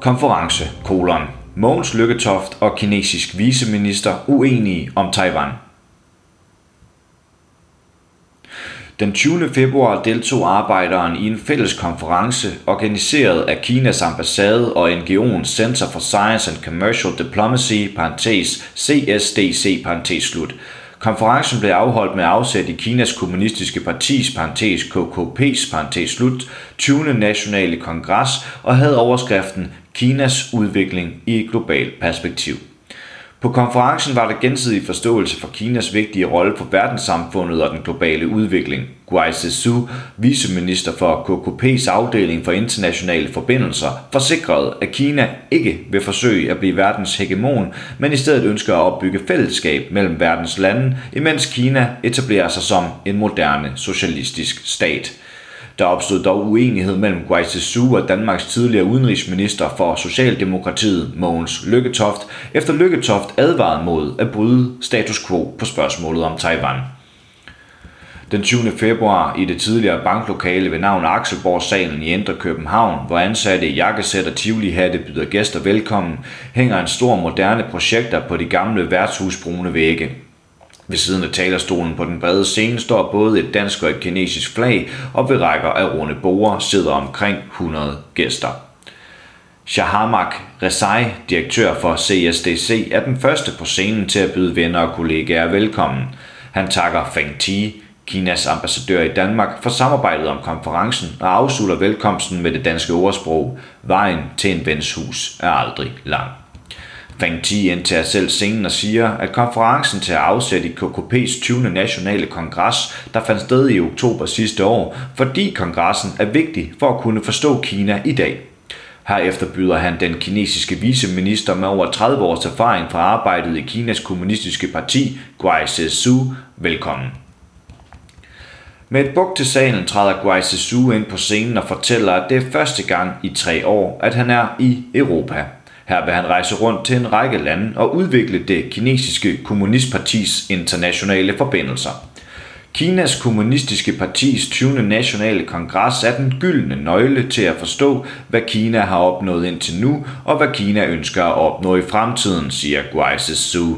Konference, kolon. Mogens Lykketoft og kinesisk viceminister uenige om Taiwan. Den 20. februar deltog arbejderen i en fælles konference organiseret af Kinas ambassade og NGO'en Center for Science and Commercial Diplomacy, parentes CSDC, parentes slut. Konferencen blev afholdt med afsæt i Kinas kommunistiske partis, parentes KKP's, parentes slut, 20. nationale kongres og havde overskriften Kinas udvikling i et globalt perspektiv. På konferencen var der gensidig forståelse for Kinas vigtige rolle for verdenssamfundet og den globale udvikling. Guai Zizou, viceminister for KKP's afdeling for internationale forbindelser, forsikrede, at Kina ikke vil forsøge at blive verdens hegemon, men i stedet ønsker at opbygge fællesskab mellem verdens lande, imens Kina etablerer sig som en moderne socialistisk stat. Der opstod dog uenighed mellem Guai og Danmarks tidligere udenrigsminister for Socialdemokratiet, Mogens Lykketoft, efter Lykketoft advarede mod at bryde status quo på spørgsmålet om Taiwan. Den 20. februar i det tidligere banklokale ved navn Akselborg-salen i Indre København, hvor ansatte i jakkesæt og tivoli-hatte byder gæster velkommen, hænger en stor moderne projekter på de gamle værtshusbrune vægge. Ved siden af talerstolen på den brede scene står både et dansk og et kinesisk flag, og ved rækker af runde borde sidder omkring 100 gæster. Shahamak Resai, direktør for CSDC, er den første på scenen til at byde venner og kollegaer velkommen. Han takker Feng Ti, Kinas ambassadør i Danmark, for samarbejdet om konferencen og afslutter velkomsten med det danske ordsprog, vejen til en vens hus er aldrig lang. Fang Ti indtager selv scenen og siger, at konferencen til at afsætte i KKP's 20. nationale kongres, der fandt sted i oktober sidste år, fordi kongressen er vigtig for at kunne forstå Kina i dag. Herefter byder han den kinesiske viceminister med over 30 års erfaring fra arbejdet i Kinas kommunistiske parti, Guai Zizou, velkommen. Med et buk til salen træder Guai Zizou ind på scenen og fortæller, at det er første gang i tre år, at han er i Europa. Her vil han rejse rundt til en række lande og udvikle det kinesiske kommunistpartis internationale forbindelser. Kinas kommunistiske partis 20. nationale kongres er den gyldne nøgle til at forstå, hvad Kina har opnået indtil nu, og hvad Kina ønsker at opnå i fremtiden, siger Guai Zizou.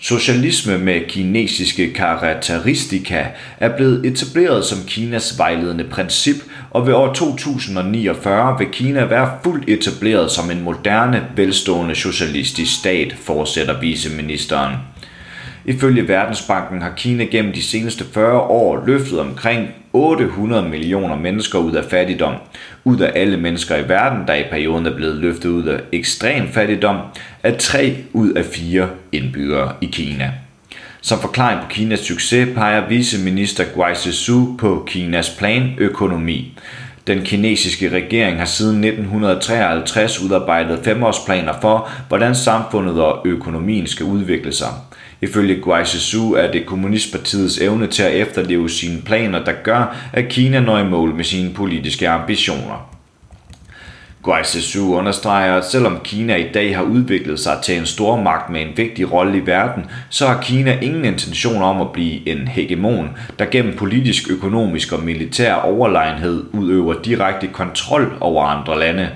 Socialisme med kinesiske karakteristika er blevet etableret som Kinas vejledende princip, og ved år 2049 vil Kina være fuldt etableret som en moderne, velstående socialistisk stat, fortsætter viceministeren. Ifølge Verdensbanken har Kina gennem de seneste 40 år løftet omkring 800 millioner mennesker ud af fattigdom. Ud af alle mennesker i verden, der i perioden er blevet løftet ud af ekstrem fattigdom, er 3 ud af 4 indbyggere i Kina. Som forklaring på Kinas succes peger viceminister Guai Zhu på Kinas planøkonomi. Den kinesiske regering har siden 1953 udarbejdet femårsplaner for, hvordan samfundet og økonomien skal udvikle sig. Ifølge Guai Zhu er det kommunistpartiets evne til at efterleve sine planer, der gør, at Kina når i mål med sine politiske ambitioner. Guai understreger, at selvom Kina i dag har udviklet sig til en stor magt med en vigtig rolle i verden, så har Kina ingen intention om at blive en hegemon, der gennem politisk, økonomisk og militær overlegenhed udøver direkte kontrol over andre lande.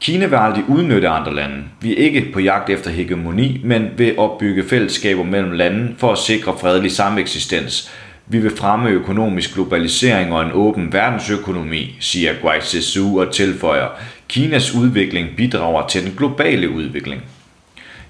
Kina vil aldrig udnytte andre lande. Vi er ikke på jagt efter hegemoni, men vil opbygge fællesskaber mellem lande for at sikre fredelig sameksistens. Vi vil fremme økonomisk globalisering og en åben verdensøkonomi, siger Guai Zizou og tilføjer. Kinas udvikling bidrager til den globale udvikling.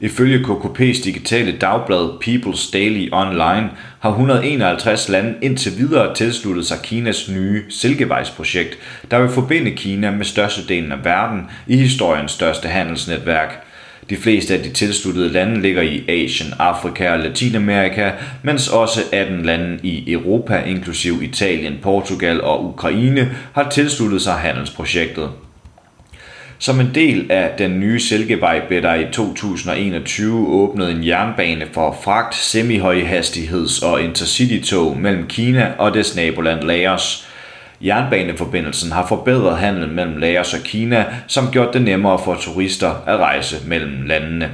Ifølge KKP's digitale dagblad People's Daily Online har 151 lande indtil videre tilsluttet sig Kinas nye Silkevejsprojekt, der vil forbinde Kina med størstedelen af verden i historiens største handelsnetværk. De fleste af de tilsluttede lande ligger i Asien, Afrika og Latinamerika, mens også 18 lande i Europa, inklusiv Italien, Portugal og Ukraine, har tilsluttet sig handelsprojektet. Som en del af den nye Silkevej blev der i 2021 åbnet en jernbane for fragt, semihøjhastigheds- og intercity-tog mellem Kina og dets naboland Laos. Jernbaneforbindelsen har forbedret handelen mellem Laos og Kina, som gjort det nemmere for turister at rejse mellem landene.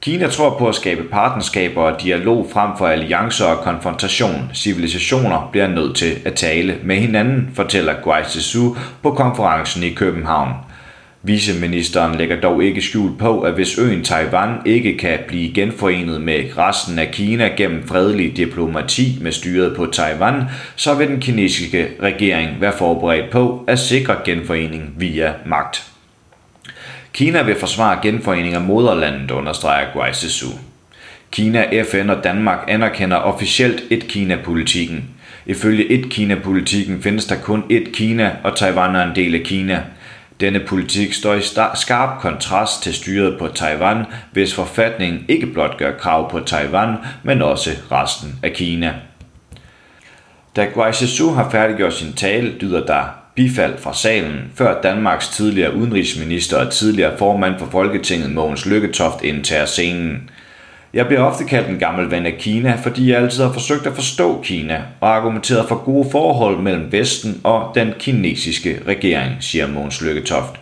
Kina tror på at skabe partnerskaber og dialog frem for alliancer og konfrontation. Civilisationer bliver nødt til at tale med hinanden, fortæller Guai Zizou på konferencen i København. Viceministeren lægger dog ikke skjul på, at hvis øen Taiwan ikke kan blive genforenet med resten af Kina gennem fredelig diplomati med styret på Taiwan, så vil den kinesiske regering være forberedt på at sikre genforening via magt. Kina vil forsvare genforening af moderlandet, understreger Guai Sisu. Kina, FN og Danmark anerkender officielt et-Kina-politikken. Ifølge et-Kina-politikken findes der kun et Kina, og Taiwan er en del af Kina. Denne politik står i skarp kontrast til styret på Taiwan, hvis forfatningen ikke blot gør krav på Taiwan, men også resten af Kina. Da Guai Sisu har færdiggjort sin tale, lyder der bifald fra salen, før Danmarks tidligere udenrigsminister og tidligere formand for Folketinget Mogens Lykketoft indtager scenen. Jeg bliver ofte kaldt en gammel ven af Kina, fordi jeg altid har forsøgt at forstå Kina og argumenteret for gode forhold mellem Vesten og den kinesiske regering, siger Måns Lykketoft.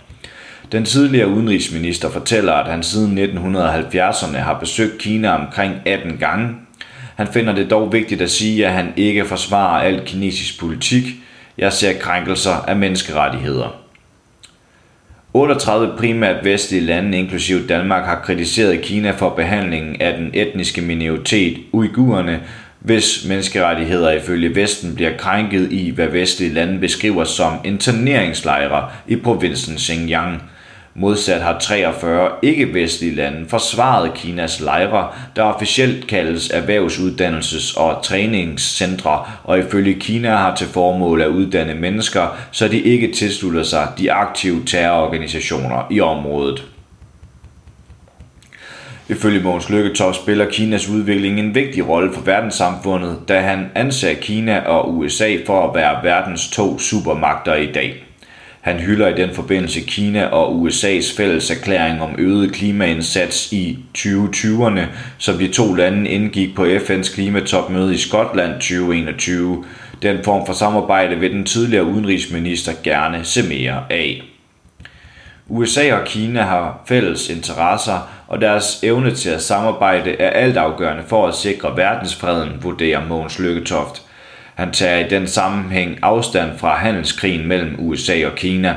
Den tidligere udenrigsminister fortæller, at han siden 1970'erne har besøgt Kina omkring 18 gange. Han finder det dog vigtigt at sige, at han ikke forsvarer alt kinesisk politik. Jeg ser krænkelser af menneskerettigheder. 38 primært vestlige lande, inklusive Danmark, har kritiseret Kina for behandlingen af den etniske minoritet uigurerne, hvis menneskerettigheder ifølge Vesten bliver krænket i, hvad vestlige lande beskriver som interneringslejre i provinsen Xinjiang – Modsat har 43 ikke-vestlige lande forsvaret Kinas lejre, der officielt kaldes erhvervsuddannelses- og træningscentre, og ifølge Kina har til formål at uddanne mennesker, så de ikke tilslutter sig de aktive terrororganisationer i området. Ifølge Mogens Lykketoft spiller Kinas udvikling en vigtig rolle for verdenssamfundet, da han anser Kina og USA for at være verdens to supermagter i dag. Han hylder i den forbindelse Kina og USA's fælles erklæring om øget klimaindsats i 2020'erne, som de to lande indgik på FN's klimatopmøde i Skotland 2021. Den form for samarbejde vil den tidligere udenrigsminister gerne se mere af. USA og Kina har fælles interesser, og deres evne til at samarbejde er altafgørende for at sikre verdensfreden, vurderer Mogens Lykketoft. Han tager i den sammenhæng afstand fra handelskrigen mellem USA og Kina.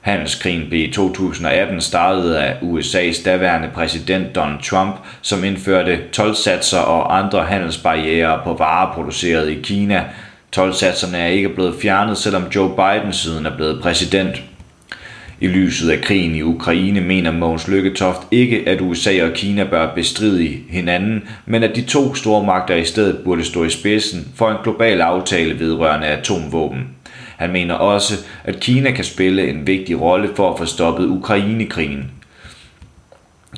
Handelskrigen blev i 2018 startet af USA's daværende præsident Donald Trump, som indførte tolvsatser og andre handelsbarriere på varer produceret i Kina. Tolvsatserne er ikke blevet fjernet, selvom Joe Biden siden er blevet præsident. I lyset af krigen i Ukraine mener Mogens Lykketoft ikke, at USA og Kina bør bestride hinanden, men at de to store magter i stedet burde stå i spidsen for en global aftale vedrørende atomvåben. Han mener også, at Kina kan spille en vigtig rolle for at få stoppet Ukrainekrigen.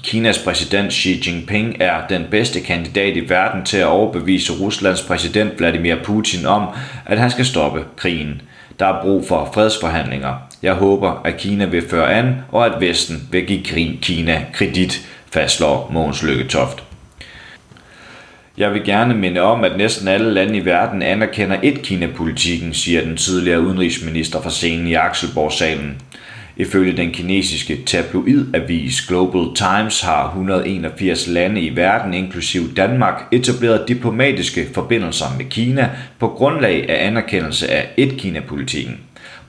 Kinas præsident Xi Jinping er den bedste kandidat i verden til at overbevise Ruslands præsident Vladimir Putin om, at han skal stoppe krigen. Der er brug for fredsforhandlinger. Jeg håber, at Kina vil føre an, og at Vesten vil give Kina kredit, fastslår Mogens Lykketoft. Jeg vil gerne minde om, at næsten alle lande i verden anerkender et-Kina-politikken, siger den tidligere udenrigsminister fra scenen i Akselborg-salen. Ifølge den kinesiske tabloidavis Global Times har 181 lande i verden, inklusiv Danmark, etableret diplomatiske forbindelser med Kina på grundlag af anerkendelse af et-Kina-politikken.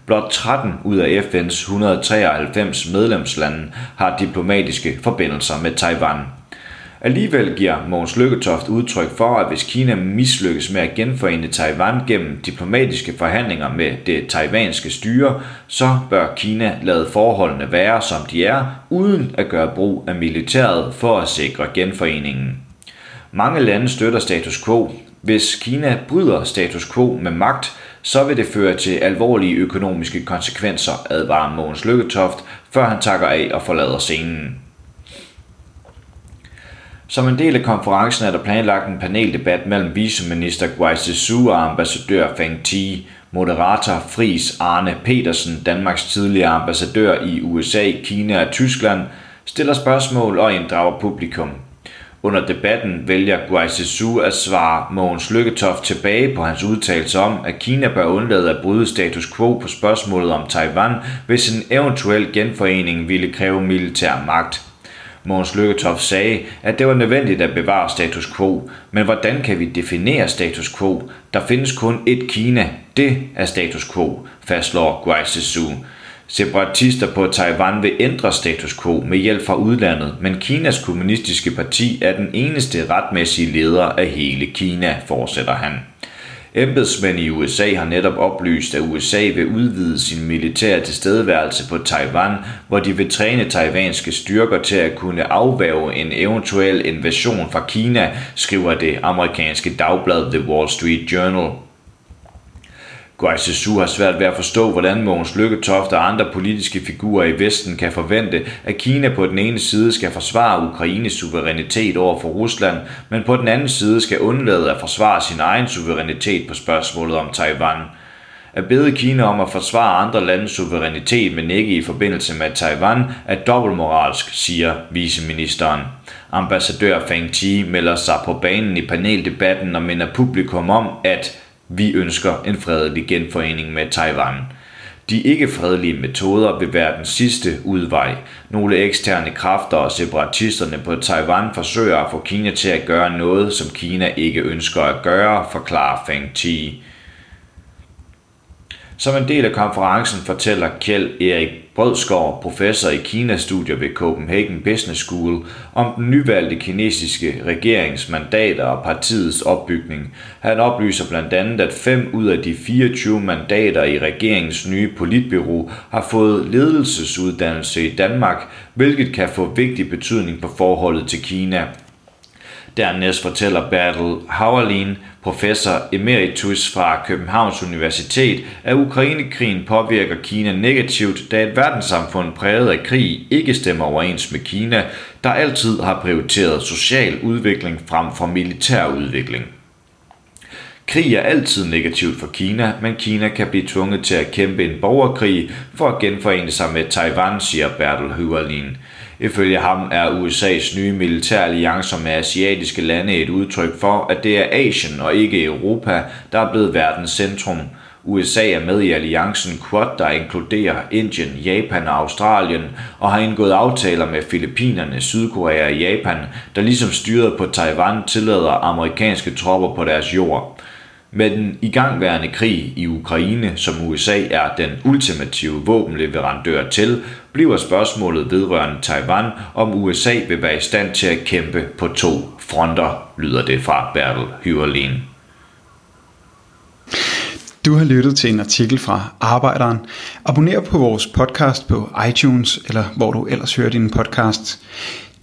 Blot 13 ud af FN's 193 medlemslande har diplomatiske forbindelser med Taiwan. Alligevel giver Mogens Lykketoft udtryk for, at hvis Kina mislykkes med at genforene Taiwan gennem diplomatiske forhandlinger med det taiwanske styre, så bør Kina lade forholdene være, som de er, uden at gøre brug af militæret for at sikre genforeningen. Mange lande støtter status quo. Hvis Kina bryder status quo med magt, så vil det føre til alvorlige økonomiske konsekvenser, advarer Mogens Lykketoft, før han takker af og forlader scenen. Som en del af konferencen er der planlagt en paneldebat mellem viceminister Guaise Su og ambassadør Feng Ti. Moderator Fris Arne Petersen, Danmarks tidligere ambassadør i USA, Kina og Tyskland, stiller spørgsmål og inddrager publikum. Under debatten vælger Guai at svare Mogens Lykketoft tilbage på hans udtalelse om, at Kina bør undlade at bryde status quo på spørgsmålet om Taiwan, hvis en eventuel genforening ville kræve militær magt. Mogens Lykketoft sagde, at det var nødvendigt at bevare status quo, men hvordan kan vi definere status quo? Der findes kun et Kina. Det er status quo, fastslår Guai Sisu. Separatister på Taiwan vil ændre status quo med hjælp fra udlandet, men Kinas kommunistiske parti er den eneste retmæssige leder af hele Kina, fortsætter han. Embedsmænd i USA har netop oplyst, at USA vil udvide sin militære tilstedeværelse på Taiwan, hvor de vil træne taiwanske styrker til at kunne afværge en eventuel invasion fra Kina, skriver det amerikanske dagblad The Wall Street Journal. Guaisesu har svært ved at forstå, hvordan Mogens Lykketoft og andre politiske figurer i Vesten kan forvente, at Kina på den ene side skal forsvare Ukraines suverænitet over for Rusland, men på den anden side skal undlade at forsvare sin egen suverænitet på spørgsmålet om Taiwan. At bede Kina om at forsvare andre landes suverænitet, men ikke i forbindelse med Taiwan, er dobbeltmoralsk, siger viceministeren. Ambassadør Feng Chi melder sig på banen i paneldebatten og minder publikum om, at vi ønsker en fredelig genforening med Taiwan. De ikke-fredelige metoder vil være den sidste udvej. Nogle eksterne kræfter og separatisterne på Taiwan forsøger at få Kina til at gøre noget, som Kina ikke ønsker at gøre, forklarer Feng Ti. Som en del af konferencen fortæller Kjeld Erik Brødskov, professor i Kina-studier ved Copenhagen Business School, om den nyvalgte kinesiske regerings mandater og partiets opbygning. Han oplyser blandt andet, at fem ud af de 24 mandater i regeringens nye politbyrå har fået ledelsesuddannelse i Danmark, hvilket kan få vigtig betydning på forholdet til Kina. Dernæst fortæller Bertel Hauerlin, professor emeritus fra Københavns Universitet, at Ukrainekrigen påvirker Kina negativt, da et verdenssamfund præget af krig ikke stemmer overens med Kina, der altid har prioriteret social udvikling frem for militær udvikling. Krig er altid negativt for Kina, men Kina kan blive tvunget til at kæmpe en borgerkrig for at genforene sig med Taiwan, siger Bertel Høverlin. Ifølge ham er USA's nye militære alliancer med asiatiske lande et udtryk for, at det er Asien og ikke Europa, der er blevet verdens centrum. USA er med i alliancen Quad, der inkluderer Indien, Japan og Australien, og har indgået aftaler med Filippinerne, Sydkorea og Japan, der ligesom styret på Taiwan tillader amerikanske tropper på deres jord. Med den igangværende krig i Ukraine, som USA er den ultimative våbenleverandør til, bliver spørgsmålet vedrørende Taiwan, om USA vil være i stand til at kæmpe på to fronter, lyder det fra Bertel Hyverlin. Du har lyttet til en artikel fra Arbejderen. Abonner på vores podcast på iTunes, eller hvor du ellers hører din podcast.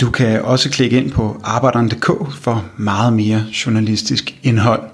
Du kan også klikke ind på arbejderen.dk for meget mere journalistisk indhold.